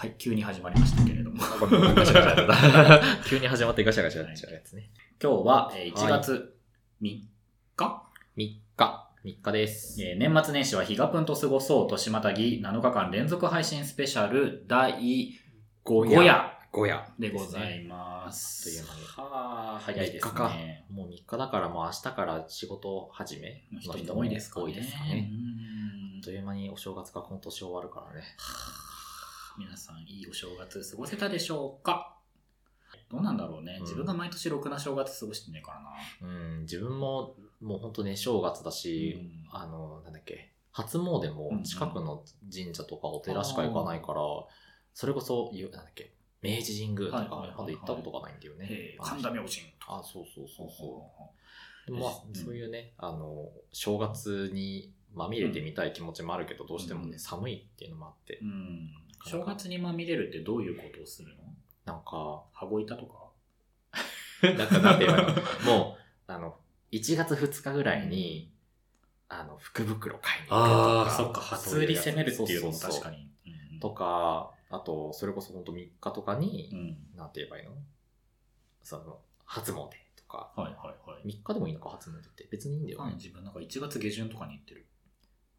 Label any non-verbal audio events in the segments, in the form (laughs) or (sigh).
はい、急に始まりましたけれども。急に始まってガシャガシャやっちゃうやつね。今日は、えー1月3日、3日。3日です。えー年末年始は日がぷんと過ごそう年またぎ7日間連続配信スペシャル第5 5夜5夜。でございます。というはあ、早いです3日かね。もう3日だからもう明日から仕事始めの人人も多いですかね。多いですかね。うんあっという間にお正月が今年終わるからね。皆さん、いいお正月過ごせたでしょうか？どうなんだろうね。うん。自分が毎年ろくな正月過ごしてねえからな。うん、自分ももう本当ね、正月だし、うん。あの、なんだっけ、初詣も近くの神社とかお寺しか行かないから、それこそ、ゆなんだっけ、明治神宮とか、はいはいはいはい。まだ行ったことがないんだよね。えー。神田明神とか。あ、そうそうそうそほう。まあうん。そういうね、あの、正月にまみれてみたい気持ちもあるけど、どうしてもね、うん寒いっていうのもあって。う、うん。正月にまみれるってどういうことをするの？なんか、羽子板とか？なんかなんて言えばいいの？(laughs) もう、あの、1月2日ぐらいに、あの、福袋買いに行くとか。そっか、初売り攻めるっていうのも確かに。うんとか、あと、それこそ本当3日とかにう、ん。なんて言えばいいの？その、初詣とか。はいはいはい。3日でもいいのか、初詣って。別にいいんだよね。自分なんか1月下旬とかに行ってる。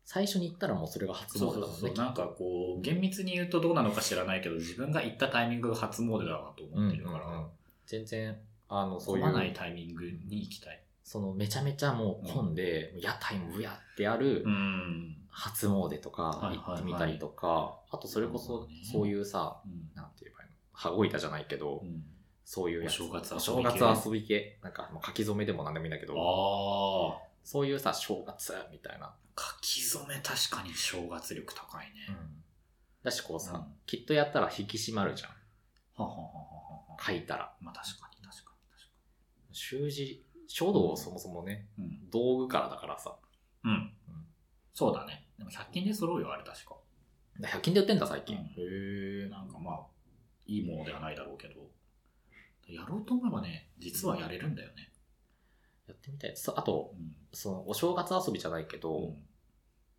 最初に行ったらもうそれが初詣だもんね。そうそうそう。なんかこう、厳密に言うとどうなのか知らないけど、自分が行ったタイミングが初詣だなとうんうん思ってるから、うん全然、あの、そうい、混まないうタイミングに行きたい。その、めちゃめちゃもう混んで、屋台もうやってある、ん。初詣とかはいはいはい行ってみたりとか、あとそれこそそういうさ、うんなんて言えばいいの？羽子板じゃないけど、うんそういうやつお正月遊おび系正月遊び系。なんか、もう書き初めでもなんでもいいんだけど、ああ。そういうさ、正月みたいな。書き初め確かに正月力高いね。だしこうさ、うんきっとやったら引き締まるじゃん。はははははは書いたら。まあ確かに確か習字、書道そもそもね、に確かに。道具からだからさ。うん。うん。そうだね。でも100均で揃うよ、あれ確か。100均で売ってんだ、最近。うんへえ。なんかまあ、いいものではないだろうけど、やろうと思えばね、実はやれるんだよね。やってみたい。そあと、うん。その、お正月遊びじゃないけど、うん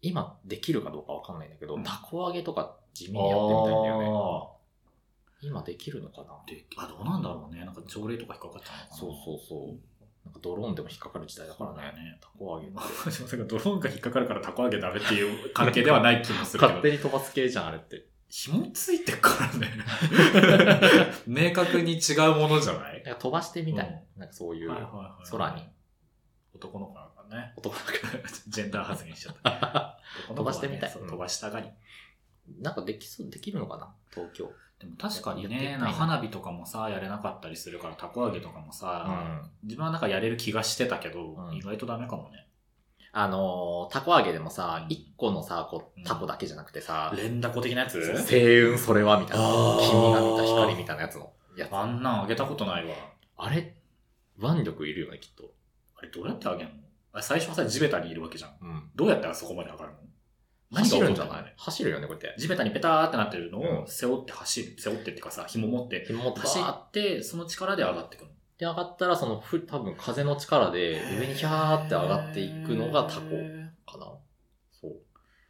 今できるかどうかわかんないんだけど、うんたこ揚げとか地味にやってみたいんだよね。あ今できるのかな？あ、どうなんだろうね。なんか条例とか引っかかっちゃうのかな。そうそうそう。なんかドローンでも引っかかる時代だからね。ねたこ揚げドローンが引っかかるからタコ揚げダメっていう関係ではない気もするけど勝。手に飛ばす系じゃん、あれって。紐ついてっからね。(laughs) 明確に違うものじゃない？飛ばしてみたい。なんかそういう空に。男の子なんかね。男の子ジェンダー発言しちゃった。ね (laughs) 飛ばしてみたい飛ばしたがり。なんかできそう、できるのかな？東京。でも確かにね、花火とかもさ、やれなかったりするから、タコ揚げとかもさ、うん自分はなんかやれる気がしてたけど、うん意外とダメかもね。あのー、たこ揚げでもさうん、一個のさ、こうんう、タコだけじゃなくてさ、連打子的なやつ？星雲それはみたいな。君が見た光みたいなやつのやつ。あんなんあげたことないわ。あれ、腕力いるよね、きっと。あれどうやってあげんの？あれ最初はさ、地べたにいるわけじゃん。うん。どうやってあそこまで上がるの？走るんじゃ何が起こったのない走るよね、こうやって。地べたにペターってなってるのうんを背負って走る。背負ってっていうかさ、紐持って紐持って走走っって、その力で上がってくの。て上がったら、その、ふ、多分風の力で上にヒャーって上がっていくのがタコかな。そう。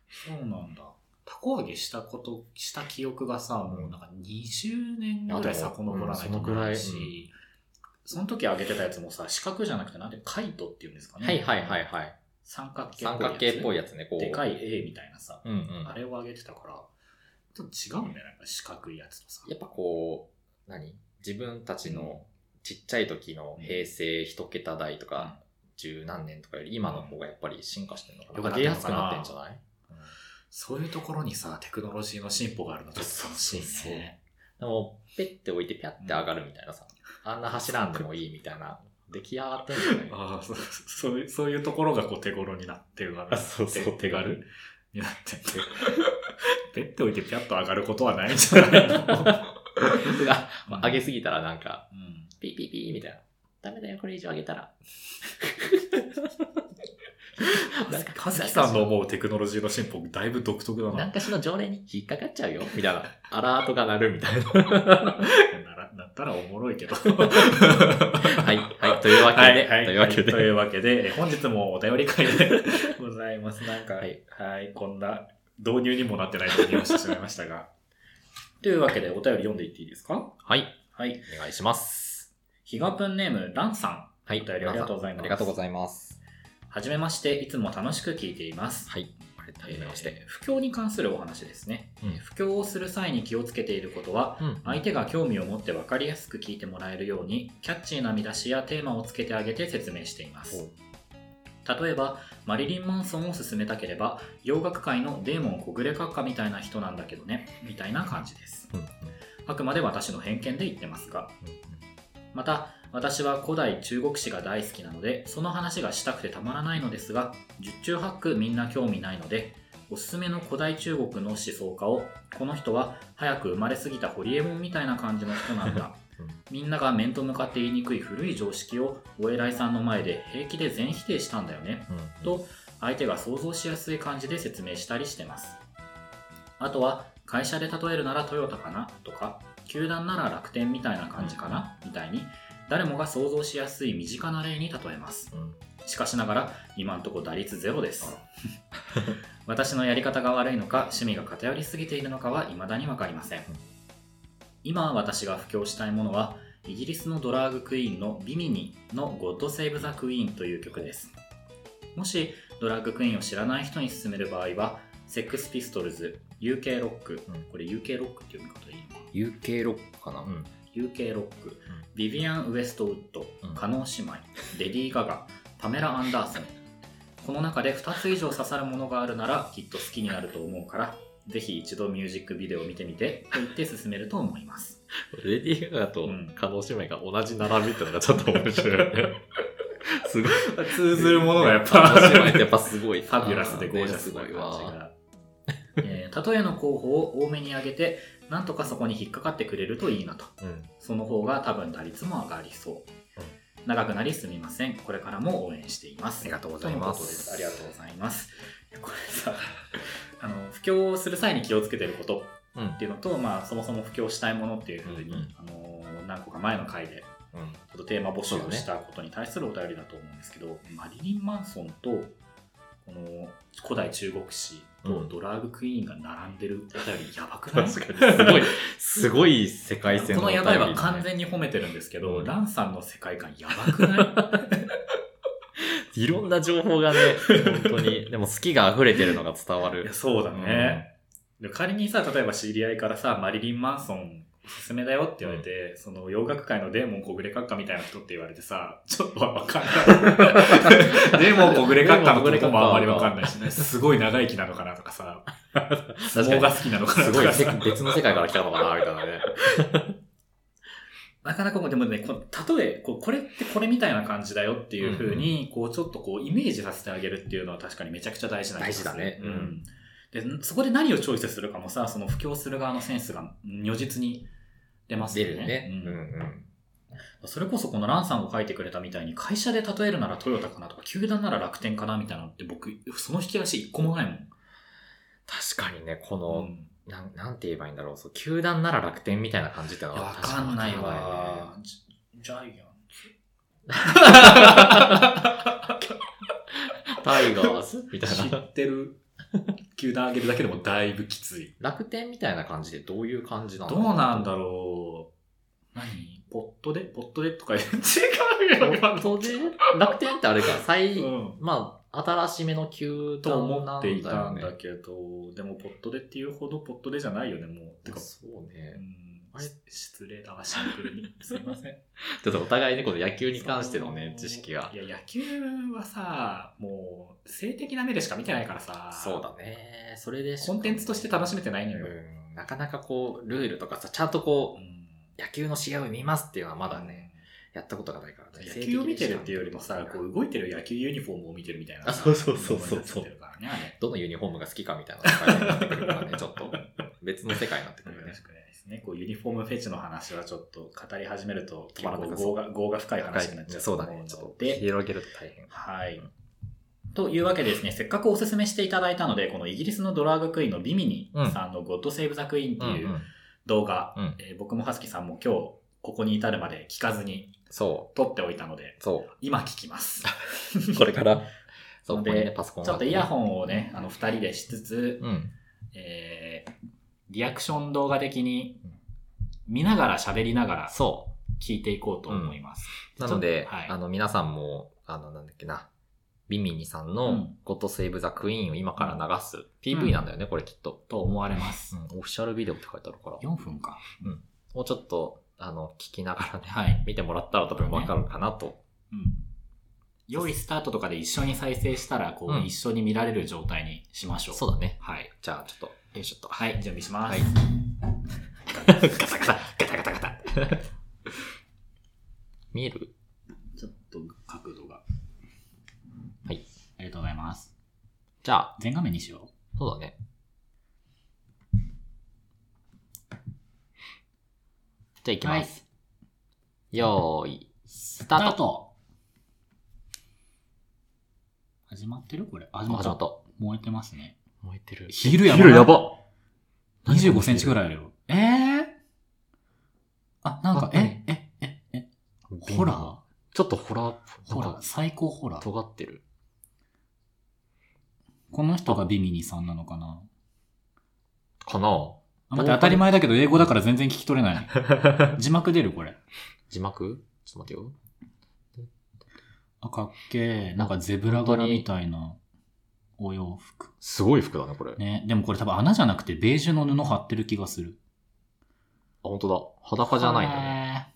そうなんだ。タコ揚げしたこと、した記憶がさ、もうなんか20年ぐらい遡らないとうんそのぐらいし、その時揚げてたやつもさ、四角じゃなくて、なんて、カイトっていうんですかね。はいはいはいはい。三角形三角形っぽいややつね、こう。つ。でかい A みたいなさ、うんうん。あれを揚げてたから、ちょっと違うんだよね、なんか四角いやつとさ。やっぱこう、何？自分たちのちっちゃい時の平成一桁台とか、十何年とかより今の方がやっぱり進化してるのかな。よくなっ揚げやすくななってんじゃない？そういうところにさ、テクノロジーの進歩があるのちょっと楽しいね。そうそうでも、ペッて置いてピャッて上がるみたいなさ、あんな走らんでもいいみたいな、出来上がってんじゃないああ、そうそういう、そういうところがこう手頃になってるわけあそうそう手手軽になってて。ペッて置いてピャッと上がることはないんじゃないの？あまあ上げすぎたらなんか、うん。ピーピーピーみたいな。ダメだよ、これ以上上げたら。(laughs) かかずきさんの思うテクノロジーの進歩、だいぶ独特だな。なんかしの条例に引っかかっちゃうよ、みたいな。アラートが鳴るみたいな。(laughs) だったらおもろいけど。(laughs) はい、はい、というわけで、はい、はい、というわけで。というわけで、え本日もお便り会でございます。なんか、ははいい、はい、こんな導入にもなってない導入をしてしまいましたが、(laughs) というわけでお便り読んでいっていいですか？はい。はい。お願いします。ヒガプンネーム、ランさん。はい。お便りありがとうございますありがとうございます。はじめまして、いつも楽しく聞いています。はい。えーて。不況に関するお話ですね。うん不況をする際に気をつけていることは、うん。相手が興味を持って分かりやすく聞いてもらえるように、キャッチーな見出しやテーマをつけてあげて説明しています。例えば、マリリン・マンソンを勧めたければ、洋楽界のデーモン小暮閣下みたいな人なんだけどね、みたいな感じです。あくまで私の偏見で言ってますが、また、私は古代中国史が大好きなので、その話がしたくてたまらないのですが、十中八九みんな興味ないので、おすすめの古代中国の思想家を、この人は早く生まれすぎたホリエモンみたいな感じの人なんだうん。みんなが面と向かって言いにくい古い常識をお偉いさんの前で平気で全否定したんだよね。うん。と相手が想像しやすい感じで説明したりしてますあとは会社で例えるならトヨタかなとか球団なら楽天みたいな感じかなみたいに誰もが想像しやすい身近な例に例えます。うん。しかしながら今んとこ打率ゼロです。(laughs) 私のやり方が悪いのか趣味が偏りすぎているのかは未だに分かりません。今私が布教したいものはイギリスのドラァグクイーンのビミニの God Save the Queen という曲です。もしドラッグクイーンを知らない人に勧める場合は、セックスピストルズ、UK ロック、うん。これ UK ロックって読み方でいいのかな？UK ロックかな？うん。?UK ロック、ビビアン・ウエストウッドうん、カノ姉妹、レディー・ガガ、パメラ・アンダーソン。この中で2つ以上刺さるものがあるならきっと好きになると思うから、ぜひ一度ミュージックビデオを見てみてと言って勧めると思います。レディー・ガガとうんカノ姉妹が同じ並びってのがちょっと面白いよね。(laughs) すごい。通ずるものがやっカノぱ姉妹ってやっぱすごい。ファビュラスでゴージャスすごいな感じわ。が。(laughs) えー例えの候補を多めに挙げて、なんとかそこに引っかかってくれるといいなと。うん。その方が多分打率も上がりそう。長くなりすみません。これからも応援しています。ありがとうございますありがとうございます。これさ、(laughs) あの、布教する際に気をつけてることうんっていうのと、まあ、そもそも布教したいものっていうふうに、うんうんあの、何個か前の回でうん。ちょっとテーマ募集をしたことに対するお便りだと思うんですけど、マリリン・マンソンとこの古代中国史とドラァグクイーンが並んでるお便りやばくない、確かに、すごい、すごい世界線このやばいは完全に褒めてるんですけど、うん。ランさんの世界観やばくない？(laughs) いろんな情報がね、本当に、でも好きが溢れてるのが伝わる。そうだね、で仮にさ、例えば知り合いからさ、マリリン・マンソンおすすめだよって言われて、その洋楽界のデーモン小暮閣下みたいな人って言われてさ、ちょっとわかんない。(laughs) デーモン小暮閣下のこともあんまりわかんないしね、すごい長生きなのかなとかさ、相撲が好きなのかなすごい。別の世界から来たのかな、みたいなね。なかなかもうでもね、この例えこう、これってこれみたいな感じだよっていうふうに、こう、ちょっとこう、イメージさせてあげるっていうのは確かにめちゃくちゃ大事な大事だね。ううんん。で、そこで何をチョイスするかもさ、その布教する側のセンスが如実に出ますよね。出るね。ううんんうん。それこそこのランさんが書いてくれたみたいに、会社で例えるならトヨタかなとか、球団なら楽天かなみたいなのって僕、その引き出し一個もないもん。確かにね、こうの、んなん、なんて言えばいいんだろう。そう、球団なら楽天みたいな感じってのはわかんないわわ。ジジャイアンツ？(laughs) タイガースみたい知な。ってる？(laughs) 球団上げるだけでもだいぶきつい。楽天みたいな感じでどういう感じなの？どうなんだろう。何？ポットで？ポットでとか言う。違うよ。本当で？楽天ってあれか、最、うん。まあ、新しめの球と団思っていたなんだけど、でもポットでっていうほどポットでじゃないよね、もう。てか、そうねう。んあれ？失礼だわ、シンプルに。(laughs) すいません。ちょっとお互いね、この野球に関してのね、知識がい。や、野球はさ、もう、性的な目でしか見てないからさ。そうだね。それでしコンテンツとして楽しめてないのよ。うん、なかなかこう、ルールとかさ、ちゃんとこうんう、野球の試合を見ますっていうのはまだね、やったことがないからね。野球を見てるっていうよりもさ、こう動いてる野球ユニフォームを見てるみたいな。あそうそうそうそう思いになってるからね、あれ。どのユニフォームが好きかみたいな世界になってくるからね、ちょっと。(laughs) 別の世界になってくるよね。ですね。こうユニフォームフェチの話はちょっと語り始めると結構業が業が深い話になっちゃうと思うのそうだね。ちょっとで、広げると大変。はい。というわけでですね、せっかくお勧めしていただいたので、このイギリスのドラァグクイーンのビミニさんの God Save the Queen っていう動画、うんうんえー僕もハスキさんも今日ここに至るまで聞かずにそ撮っておいたので、う。そ今聞きます。う。(laughs) これから。(laughs) そう、のでね、パソコンちょっとイヤホン。ンをね、あの二人でしつつ、うん。えーリアクション動画的に見ながら喋りながらそ聞いていこうと思います。う。なので、はいあの、皆さんも、あの、なんだっけな、ビミニさんうのん God Save the Queen を今から流す。PV なんだよね、これきっと。と思われます。うん、オフィシャルビデオって書いてあるから。4分か。もうちょっと、あの、聞きながらね、はい。見てもらったら多分わかるかなと。うん。良いスタートとかで一緒に再生したら、こう、うん一緒に見られる状態にしましょう。そうだね。はい。じゃあ、ちょっと、よいしょっと。はい、準備します。はいガタガタ、ガタガタガタ。(laughs) 見える？ちょっと角度が。はい。ありがとうございます。じゃあ、全画面にしよそうだね。じゃあ行きます。よーい、スう。タート。始まってるこれ？あ始まった。燃えてますね。燃えてる。昼やば昼やば。25センチぐい。らいあるよ。えー、あ、なんかあ、え、え、え、え、ホラーちょっとホラー。ホラー、最高ホラー。尖ってる。この人がビミニさんなのかな？かな？あ、待って、当たり前だけど英語だから全然聞き取れない。(laughs) 字幕出るこれ。字幕？ちょっと待ってよ。あ、かっけえ。なんかゼブラ柄みたいなお洋服。すごい服だね、これ。あ、ね、でもこれ多分穴じゃなくてベージュの布貼ってる気がする。本当だ。裸じゃないんだね。ね。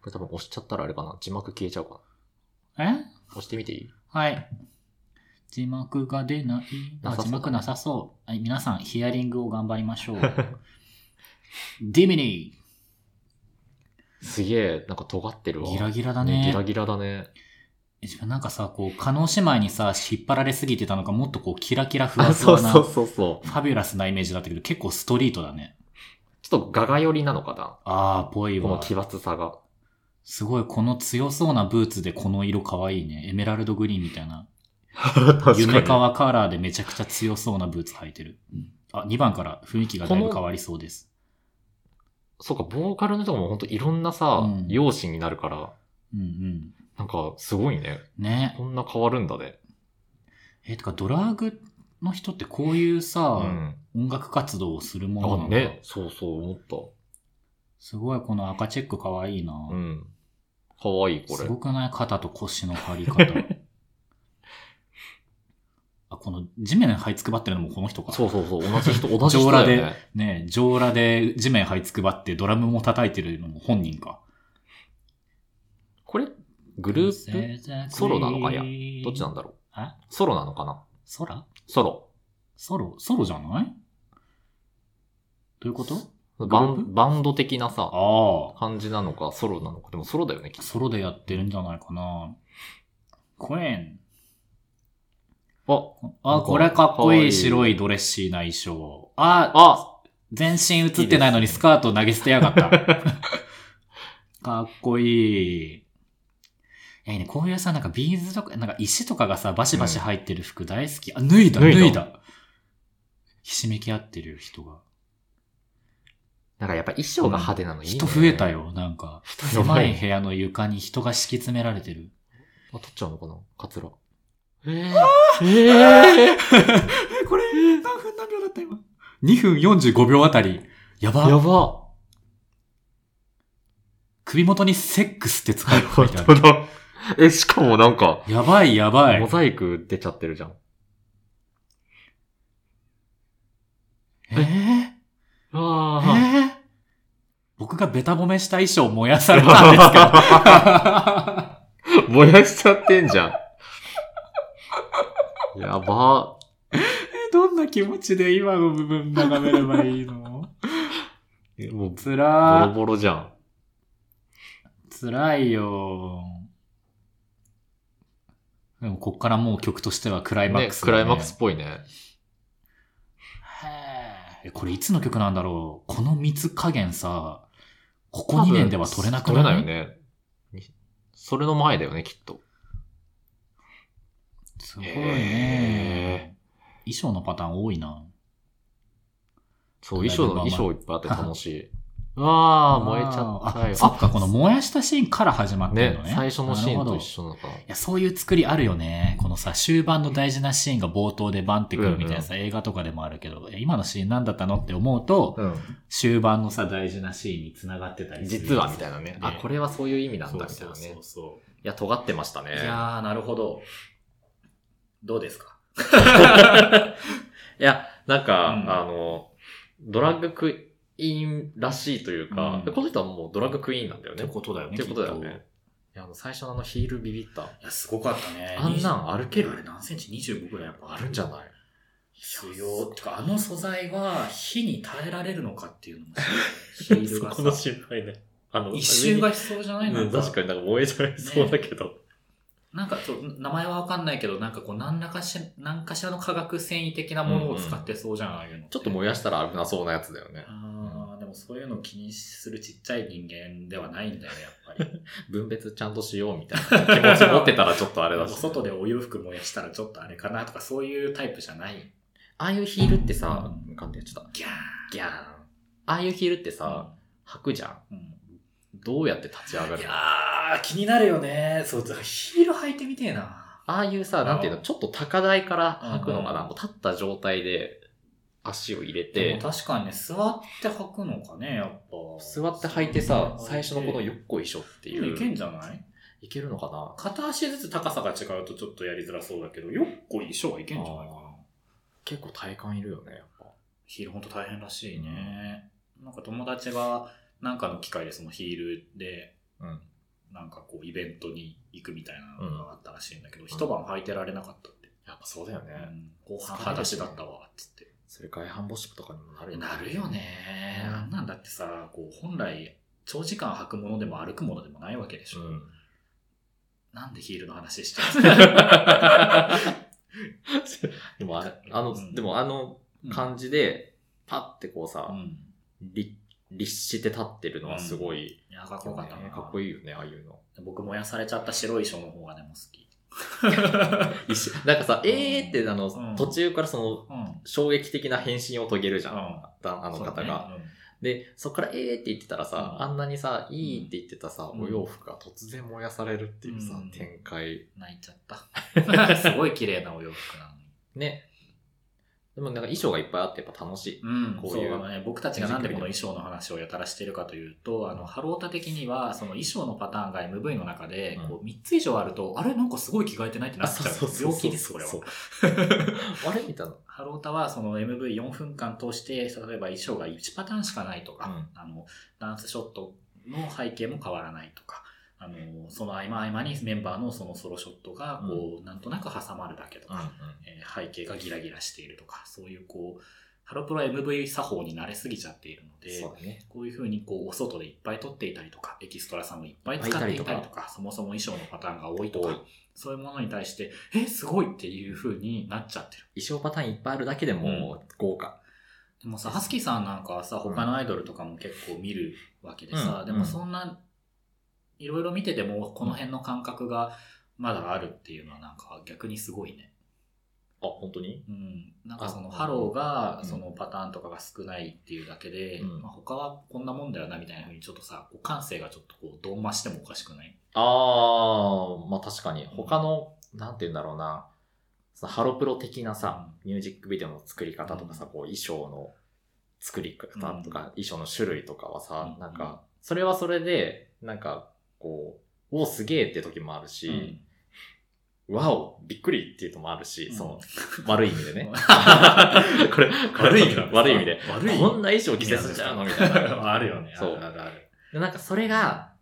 これ多分押しちゃったらあれかな。字幕消えちゃうかえ？な。押してみていい？はい。字幕が出ない。あ、字幕なさそう。はい、皆さん、ヒアリングを頑張りましょう。ディミニすげえ、なんか尖ってるわ。ーギラギラだね。ね。ギラギラだね。なんかさ、こう、加納姉妹にさ、引っ張られすぎてたのか、もっとこう、キラキラふわあ、ふわな、そうそうそう。ファビュラスなイメージだったけど、結構ストリートだね。ちょっとガガ寄りなのかな。あー、ぽいわ。この奇抜さが。すごい、この強そうなブーツでこの色可愛いね。エメラルドグリーンみたいな。(laughs) 確夢川カラーでめちゃくちゃ強そうなブーツ履いてる。あ、2番から雰囲気がだいぶ変わりそうです。そうか、ボーカルの人も本当いろんなさ、うん容姿になるから、うんうん。なんかすごいね。ね。こんな変わるんだね。え、てかドラッグの人ってこういうさ、うん。音楽活動をするものなあ、んだ。ね。そうそう思った。すごい、この赤チェック可愛いな。うん。かわいい、これ。すごくない？肩と腰の張り方。(laughs) あ、この地面這いつくばってるのもこの人か。そうそうそう。同じ人、同じ人だよね。ね上裸で地面這いつくばってドラムも叩いてるのも本人か。これ、グループ？ソロなのか？いやどっちなんだろうあソロなのかな？空ソロ。ソロ？ソロじゃない？どういうこと？バンバンド的なさ。感じなのか、ソロなのか。でもソロだよね、きっと。ソロでやってるんじゃないかな。クエン。あ、あ、これかっこいい白いドレッシーな衣装。あ、あ全身映ってないのにスカート投げ捨てやがった。(laughs) かっこいい。いやね、こういうさ、なんかビーズとか、なんか石とかがさ、バシバシ入ってる服大好き。あ、脱いだ、脱脱いだ。ひしめき合ってる人が。なんかやっぱ衣装が派手なのいいね。人増えた。よ、なんか。狭い部屋の床に人が敷き詰められてる。あ、取っちゃうのかな？カツラ。えー、ええ、(laughs) これ、何分何秒だった今 ?2 分45秒あたり。やば。ー、やば。首元にセックスって使う書本いてある。え、しかもなんか、やばいやばいモ。ザイク出ちゃってるじゃん。えー、えあー、僕がベタ褒めした衣装燃やされたんですか？(laughs) 燃やしちゃってんじゃん。(laughs) やば。どんな気持ちで今の部分眺めればいいの？(laughs) えもう、つボロらー。ボロじゃん。つらいよでもこっからもう曲としてはクライマッねクス、クライマックスっぽいね。へーえこれいつの曲なんだろう？この蜜加減さ、ここ2年では取れなく取れないないよね。それの前だよね、きっと。すごいへね。衣装のパターン多いな。そう、衣装の、衣装いっぱいあって楽しい。(laughs) うわー、燃えちゃったよ。あそっか、この燃やしたシーンから始まってるのね。最初のシーンと一緒なのかな。いや、そういう作りあるよね。このさ、終盤の大事なシーンが冒頭でバンってくるみたいなさ、映画とかでもあるけど、え今のシーン何だったのって思うと、うん。終盤のさ、大事なシーンに繋がってたりする。実はみたいなね。あ、これれはそういう意味なんそだみたいなねうそうそう。そいや、尖ってましたねう。。いやー、なるほど。どうですか？(laughs) いや、なんか、うんあの、ドラッグクイーンらしいというか、うんこの人はもうドラッグクイーンなんだよってね。ことだよね。ってことだよね。いや、あの最初のあのヒールビビった。と。いや、すごかったね。あんなん歩ける？あれ何センチ ?25 ぐらいやっぱあるんじゃない？必要。てか、あの素材は火に耐えられるのかっていうのもヒールがさ。(laughs) 心配ね。あの一周が必要じゃない？の、うん、確かになんか燃えちゃいそうだけど。なんかそう、名前はわかんないけど、なんかこう、何らかし、何かしらの化学繊維的なものを使ってそうじゃん、ああいうのて。ちょっと燃やしたら危なそうなやつだよね。ああ、でもそういうのを気にするちっちゃい人間ではないんだよね、やっぱり。(laughs) 分別ちゃんとしようみたいな気持ち持ってたらちょっとあれだし。(laughs) 外でお洋服燃やしたらちょっとあれかなとか、そういうタイプじゃない。ああいうヒールってさう、ん噛んでやっちゃった。ギャーギャーン。ああいうヒールってさ、履くじゃん。うんどうやって立ち上がるの？いやー、気になるよね。そう、ヒール履いてみてえな。ああいうさ、なんていうの、ちょっと高台から履くのかな、うんもう立った状態で足を入れて、確かにね、座って履くのかね、やっぱ。座って履いてさ、最初のこのよよっこいしょっていいう。けんじゃない？いけるのかな？片足ずつ高さが違うとちょっとやりづらそうだけど、よっこいしょはいけんじゃないかな。結構体感いるよね、やっぱ。ヒールほんと大変らしいね。なんか友達がなんかの機会でそのヒールで、うん。なんかこうイベントに行くみたいなのがあったらしいんだけど、一晩履いてられなかったって。やっぱそうだよね。うん後半裸足だったわ、つって。それ外反母趾とかにもなるよね。なるよね。うんあんなんだってさ、こう本来長時間履くものでも歩くものでもないわけでしょ。うん。なんでヒールの話しちゃでもあ、あの、うんでもあのう感じで、パッてこうさ、うん。立、立して立ってるのはすごい、いや、かっこよかったな。かっこいいよね、ああいうの。僕燃やされちゃった白い衣装の方がでも好き。(laughs) (laughs) なんかさ、えーってあの、うん途中からその、うん。衝撃的な変身を遂げるじゃん。うんああの方が。で、そっからえーって言ってたらさ、うんあんなにさ、いいって言ってたさ、うんお洋服が突然燃やされるっていうさ、うん展開。うん泣いちゃった。(laughs) すごい綺麗なお洋服なのに。ね。でもなんか衣装がいっぱいあってやっぱ楽しい。うん、こういうそうだね。僕たちがなんでこの衣装の話をやたらしてるかというと、あの、ハロータ的には、その衣装のパターンが MV の中で、うんこう、3つ以上あると、あれなんかすごい着替えてないってなっちゃう。病気です、これはそう。(laughs) あれみたいな。ハロータはその MV4 分間通して、例えば衣装が1パターンしかないとか、うんあの、ダンスショットの背景も変わらないとか、あの、その合間合間にメンバーのそのソロショットが、こう、なんとなく挟まるだけとか、えー背景がギラギラしているとか、そういうこう、ハロプロ MV 作法に慣れすぎちゃっているので、ね。こういうふうにこう、お外でいっぱい撮っていたりとか、エキストラさんもいっぱい使っていたりとか、そもそも衣装のパターンが多いとか、そういうものに対して、え、すごいっていうふうになっちゃってる。衣装パターンいっぱいあるだけでも豪華。でもさ、ハスキーさんなんかはさ、他のアイドルとかも結構見るわけでさ、うん。でもそんな、いろいろ見てても、この辺の感覚がまだあるっていうのはなんか逆にすごいね。あ、本当に？うん。なんかそのあハローがうん。そのパターンとかが少ないっていうだけで、うん。まあ、他はこんなもんだよなみたいな風にちょっとさ、こう感性がちょっとこう、どんましてもおかしくない？あー、まあ確かに。他の、なんて言うんだろうな。そのハロプロ的なさ、ミュージックビデオの作り方とかさ、うん。こう衣装の作り方とか、うん。衣装の種類とかはさ、うん。なんか、それはそれで、なんか、こう、おすげえって時もあるし、わおびっくりっていうのもあるし、うんその、悪い意味でね。う (laughs) んこれ、悪い意味で (laughs) 悪い意味で。悪いこんな衣装着せすちゃうのみたいな。(laughs) あるよね。そうあるあるある。でなんかそれが、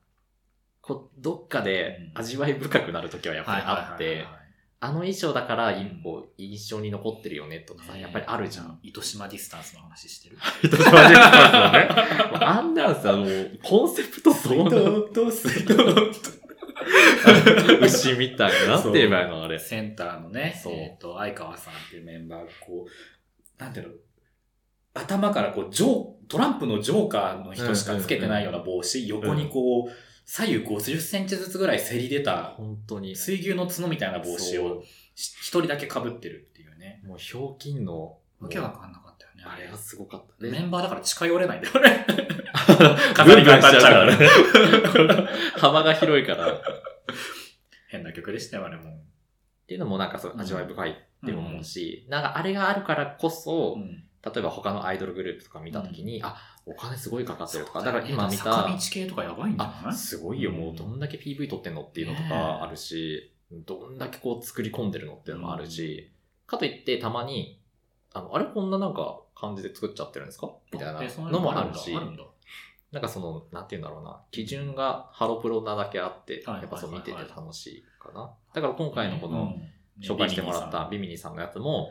こう、どっかで味わい深くなる時はやっぱりあって、あの衣装だからんこう印象に残ってるよねとかさ、ねやっぱりあるじゃん。。糸島ディスタンスの話してる。(laughs) 糸島ディスタンスのね。あんなんさ、もう、コンセプトどうなと水道牛みたいになって言えばいいのあれ。センターのね、そうえっ、と、相川さんっていうメンバーがこう、なんていうの、頭からこう、ジョー、トランプのジョーカーの人しかつけてないような帽子、横にこう、左右50センチずつぐらいせり出た、本当に。水牛の角みたいな帽子をし一人だけ被ってるっていうね。もう、ひょうきんの、わけわかんなかったよね、あれあれが。すごかった。メンバーだから近寄れないんだよね。(laughs) 飾りが当たっちゃうからね。ね。(laughs) 幅が広いから。っ変な曲でしたよ、あれも。ていうのもなんかそう味わい深いって思うし、なんかあれがあるからこそ、うん例えば他のアイドルグループとか見たときに、あ、お金すごいかかってるとか、だそうから今見坂道た、系とかやばいんじゃあ、ない？すごいよ、もうどんだけ PV 撮ってんのっていうのとかあるし、どんだけこう作り込んでるのっていうのもあるし、かといってたまに、あの、あれこんななんか感じで作っちゃってるんですか？みたいなのもあるし。なんかその、なんて言うんだろうな、基準がハロプロなだけあって、はいやっぱそう見てて楽しいかな。だから今回のこの、うん。紹介してもらったねビミニさんのやつも、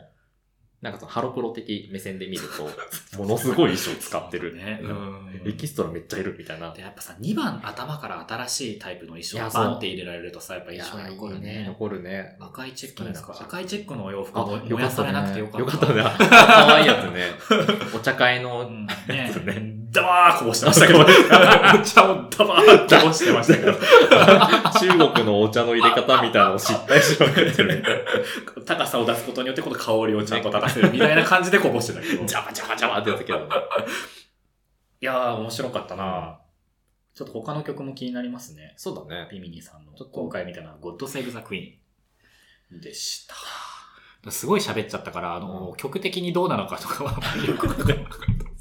なんかそのハロプロ的目線で見ると、(laughs) ものすごい衣装使ってる。ね。うんエキストラめっちゃいるみたいな。で、やっぱさ、2番頭から新しいタイプの衣装いやそうバンって入れられるとさ、やっぱ印象に残るいいね。残るね。赤いチェックですか赤いチェックのお洋服あも、燃やされなくてよかった。よかったね。かわいいやつね。(laughs) お茶会の、うんやつねね。ダバーこぼしてましたけど。お茶をダバーこぼしてましたけど。(laughs) 中国のお茶の入れ方みたいなのを失敗しまくってる。高さを出すことによってこの香りをちゃんと立たせるみたいな感じでこぼしてたけど。ジャバジャバジャバってやったけど。いやー、面白かったなちょっと他の曲も気になりますね。そうだね。ビミニさんの今回みたいな God Save the Queen でした。すごい喋っちゃったから、あの、曲的にどうなのかとかはよくわかんなかった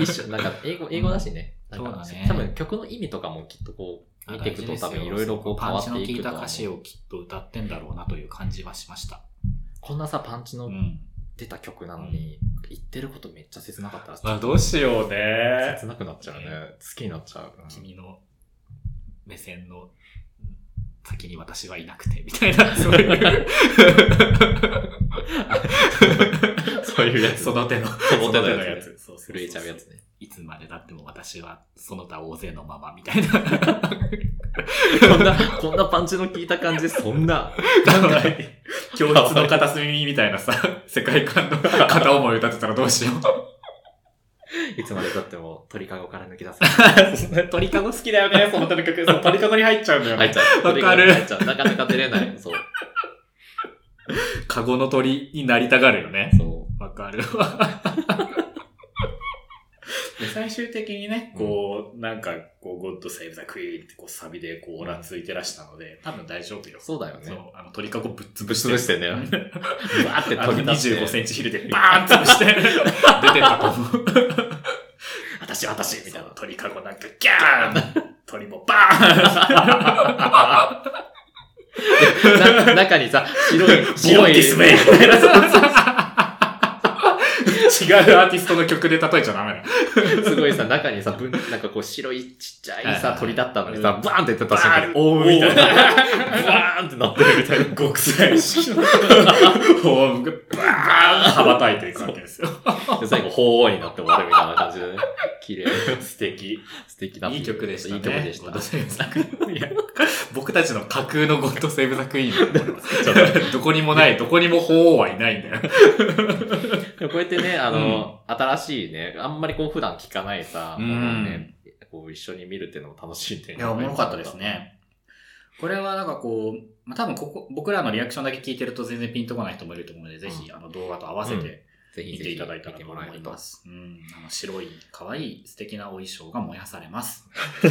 一緒、なんか英語、英語だしね。なんかそうだね多分曲の意味とかもきっとこう、見ていくと多分いろいろこう変わっていくとパンチの効いた歌詞をきっと歌ってんだろうなという感じはしました。こんなさ、パンチのうん。出た曲なのに、言ってることめっちゃ切なかったらあ、どうしようね。切なくなっちゃうね。好きになっちゃう。うん君の目線の先に私はいなくて、みたいな、そういう。そういうやつ。その手の、その手のやつ。そう震えちゃうやつね。いつまでだっても私はその他大勢のままみたいな。こんな、こんなパンチの効いた感じで、そんな、教室の片隅みたいなさ、世界観の片思い歌ってたらどうしよいつまで経っても鳥かごから抜け出せう。(laughs) 鳥かご好きだよね、その手の曲。そう鳥かごに入っちゃうんだよね。入っちゃう。わかる鳥かごに入っちゃう。なかなか出れない。そう。(laughs) かごの鳥になりたがるよね。そわかるわ。(laughs) で最終的にね、こう、なんか、こう、God Save the Queen ってこうサビでこう、オラついてらしたので、多分大丈夫よう。。そうだよそうね。、あの、鳥かごぶっ潰ぶっして。潰してね。う (laughs) んバーってあの飛び出して。25センチヒルでバーン潰して、出てったと思う。私、私みたいな。鳥かごなんかギャーン鳥もバーン (laughs) な中にさ、白い、白白いいキスメイみたいな。そうそうそう違うアーティストの曲で例えちゃダメだ。すごいさ、中にさ、ぶんなんかこう白いちっちゃいさ、鳥だったのにさ、うんバーンって出た瞬間に、おうみたいな。バーンってなってるみたいな。極彩色の (laughs) ホームがバーンと羽ばたいていくわけですよ。で、最後、ほーになって終わるみたいな感じでね。(laughs) 綺麗。素敵。素敵だいい曲でしたね。いい曲でしたゴッド。セーブザクイーンいや僕たちの架空のゴッドセーブザクイーンだ (laughs) と思います。どこにもない、どこにも法王はいないんだよ。でもこうやってね、あの、新しいね、あんまりこう普段聞かないさ、うんね、こう一緒に見るっていうのも楽しいっていういや、おもろかったです。ね。これはなんかこう、まあ、多分ここ、僕らのリアクションだけ聞いてると全然ピンとこない人もいると思うので、ぜひ、あの動画と合わせうんて見ぜひぜひていただいたらと思いま。す。うん。あの白い、可愛い、素敵なお衣装が燃やされます。い (laughs)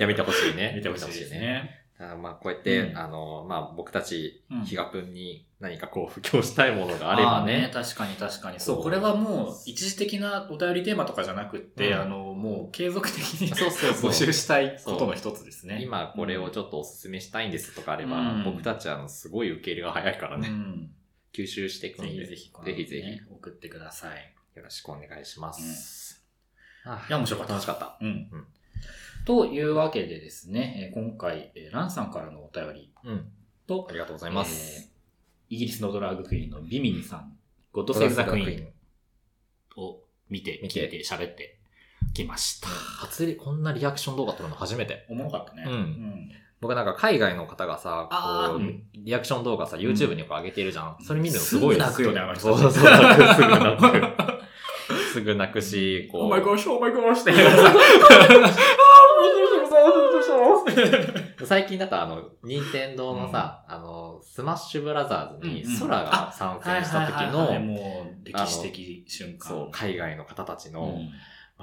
や、見てほしいね。(laughs) 見てほしいです。ね。あまあ、こうやって、うんあの、まあ、僕たちうん、比嘉くんに何かこう、布教したいものがあればーね。確かに確かに。そう、これはもう一時的なお便りテーマとかじゃなくって、うんあの、もう継続的にそうそうそう募集したいことの一つですね。今これをちょっとお勧めしたいんですとかあれば、うん僕たちはあのすごい受け入れが早いからね、うん。吸収していくで、ひぜひこの、ぜひぜね送ってください。ひよろしくお願いします。あいや、面白かった。楽しかった。うん。うんというわけでですね、えー今回、えーランさんからのお便りうん。とあ、りがとうございます。えーイギリスのドラァグクイーンのビミニさん、ゴッドセーブザクイーンを見て、見て聞いて、喋ってきました。初リ、こんなリアクション動画撮るの初めて。おもろかったね。うん僕なんか海外の方がさ、こう、あーうんリアクション動画さ、YouTube にこう上げてるじゃん。それ見るのすごいすぐ泣くよねあの人そうそう、泣く、すぐ泣く。すぐ泣くし、こう。Oh my gosh, oh my gosh って。最近だとあの、任天堂のさ、あの、と、スマッシュブラザーズにうんうんソラが参戦した時の、もう歴史的瞬間。そう、海外の方たちの、うん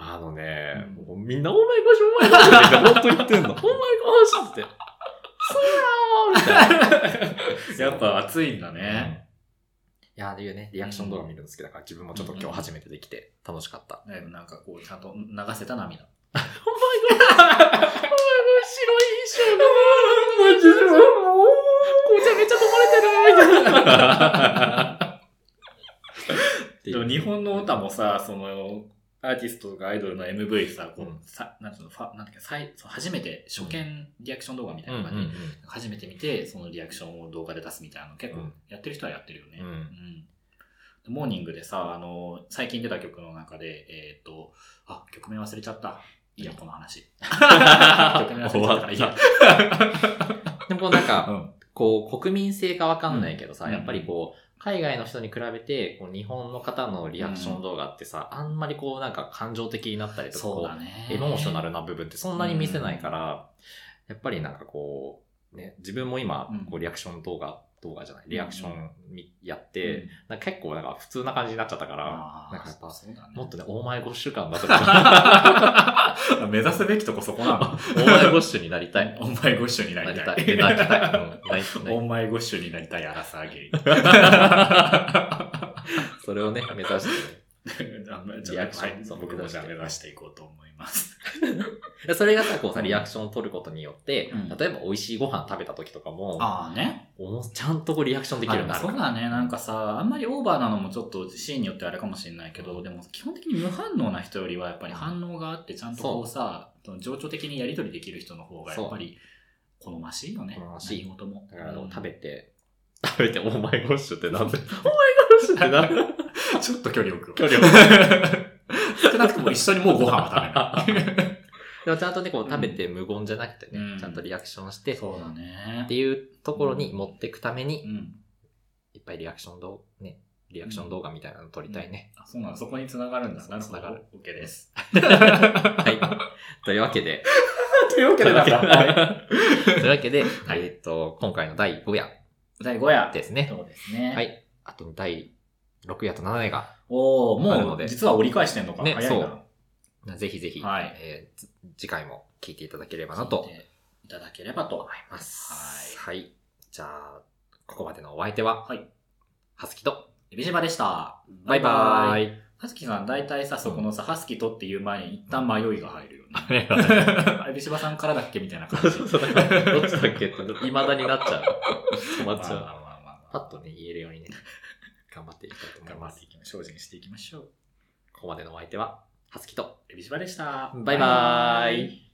あのね、うんもうみんな、オーマイゴシ、オーマイゴシって本当言ってんの。オーマイゴシって。空ーみたいな。やっぱ熱いんだねね。。いや、ああいうね、リアクション動画見るの好きだから、自分もちょっと今日初めてできて楽しかった。だいぶなんかこう、ちゃんと流せた涙。オーマイゴシオーマイゴシ白い衣装が、マジで、(laughs) 紅茶めっちゃ飲まれてるみたいな。でも日本の歌もさ、その、アーティストとかアイドルの MV さ、こう、うんさなんつうの、ファなんだっけ、最初めて初見リアクション動画みたいうんな感じで、初めて見て、そのリアクションを動画で出すみたいなの結構うんやってる人はやってるよね。うんうんモーニングでさ、あの、最近出た曲の中で、えっ、と、あ、曲名忘れちゃった。いいや、この話。(laughs) 曲名忘れちゃったからいいや。(laughs) でもなんか、うんこう、国民性かわかんないけどさ、うん。やっぱりこう、海外の人に比べて、こう日本の方のリアクション動画ってさ、あんまりこうなんか感情的になったりとか、こ。うエモーショナルな部分ってそんなに見せないから、やっぱりなんかこう、ね、自分も今うん、こうリアクション動画、動画じゃない、リアクションみやっうんて、なんか結構なんか普通な感じになっちゃったから、なんかやっぱもっとね、オーマイゴッシュ感だとか、(laughs) 目指すべきとこそこなの。オーマイゴッシュになりたい。(laughs) お前ご一緒になりたい。なりたい。でなりたい。うんなりなりお前ご一緒になりたいアラサーゲイ。(laughs) それをね、目指して (laughs) リアクションはいそう僕もじゃあ目指していこうと思います。(laughs) でそれがさ、こうさ、うんリアクションを取ることによって、うん例えば美味しいご飯食べた時とかも、ああね。ちゃんとこうリアクションできるようになるそうだね。なんかさ、あんまりオーバーなのもちょっとシーンによってあれかもしれないけど、でも基本的に無反応な人よりはやっぱり反応があって、ちゃんとこうさ、その情緒的にやり取りできる人の方がやっぱり好ましいよね。好ましい何事も。だからうん食べて、食べて、オーマイゴッシュってなんで、オーマイゴッシュってなんで (laughs) ちょっと距離を置く。距離を少なくとも一緒にもうご飯は食べない。(laughs) でもちゃんとね、こう食べて無言じゃなくてね、うんちゃんとリアクションして、そうだねっていうところに持っていくために、うん。いっぱいリアクション動画、ね、リアクション動画みたいなの撮りたいね。あ、そうなのそこに繋がるんだ。なるほど。繋がる OK です。(laughs) はい。というわけで、というわけでだ。はいというわけで、はいえっと、今回の第5夜第5夜。ですね。そうですね。は。い。あと第6夜と7夜が、おおもう、実は折り返してんのか。ね早いな。そうぜひぜひ、はいえーず次回も聞いていただければなと聞いていただければと思います。はい。じゃあ、ここまでのお相手は、はい。はすきと、エビジバでした。バイバーイ。はすきさん、大体さ、そこのさ、ハスキとっていう前に一旦迷いが入るよね。ねエビシバさんからだっけみたいな感じ。そ (laughs) うそうだからどっちだっけって、未だになっちゃう。(laughs) 止まっちゃう。まあまあまあまあまあパッとね、言えるようにね、頑張っていきたいと思います頑張って。精進していきましょう。ここまでのお相手は、はすきと、エビシバでした。バイバーイ。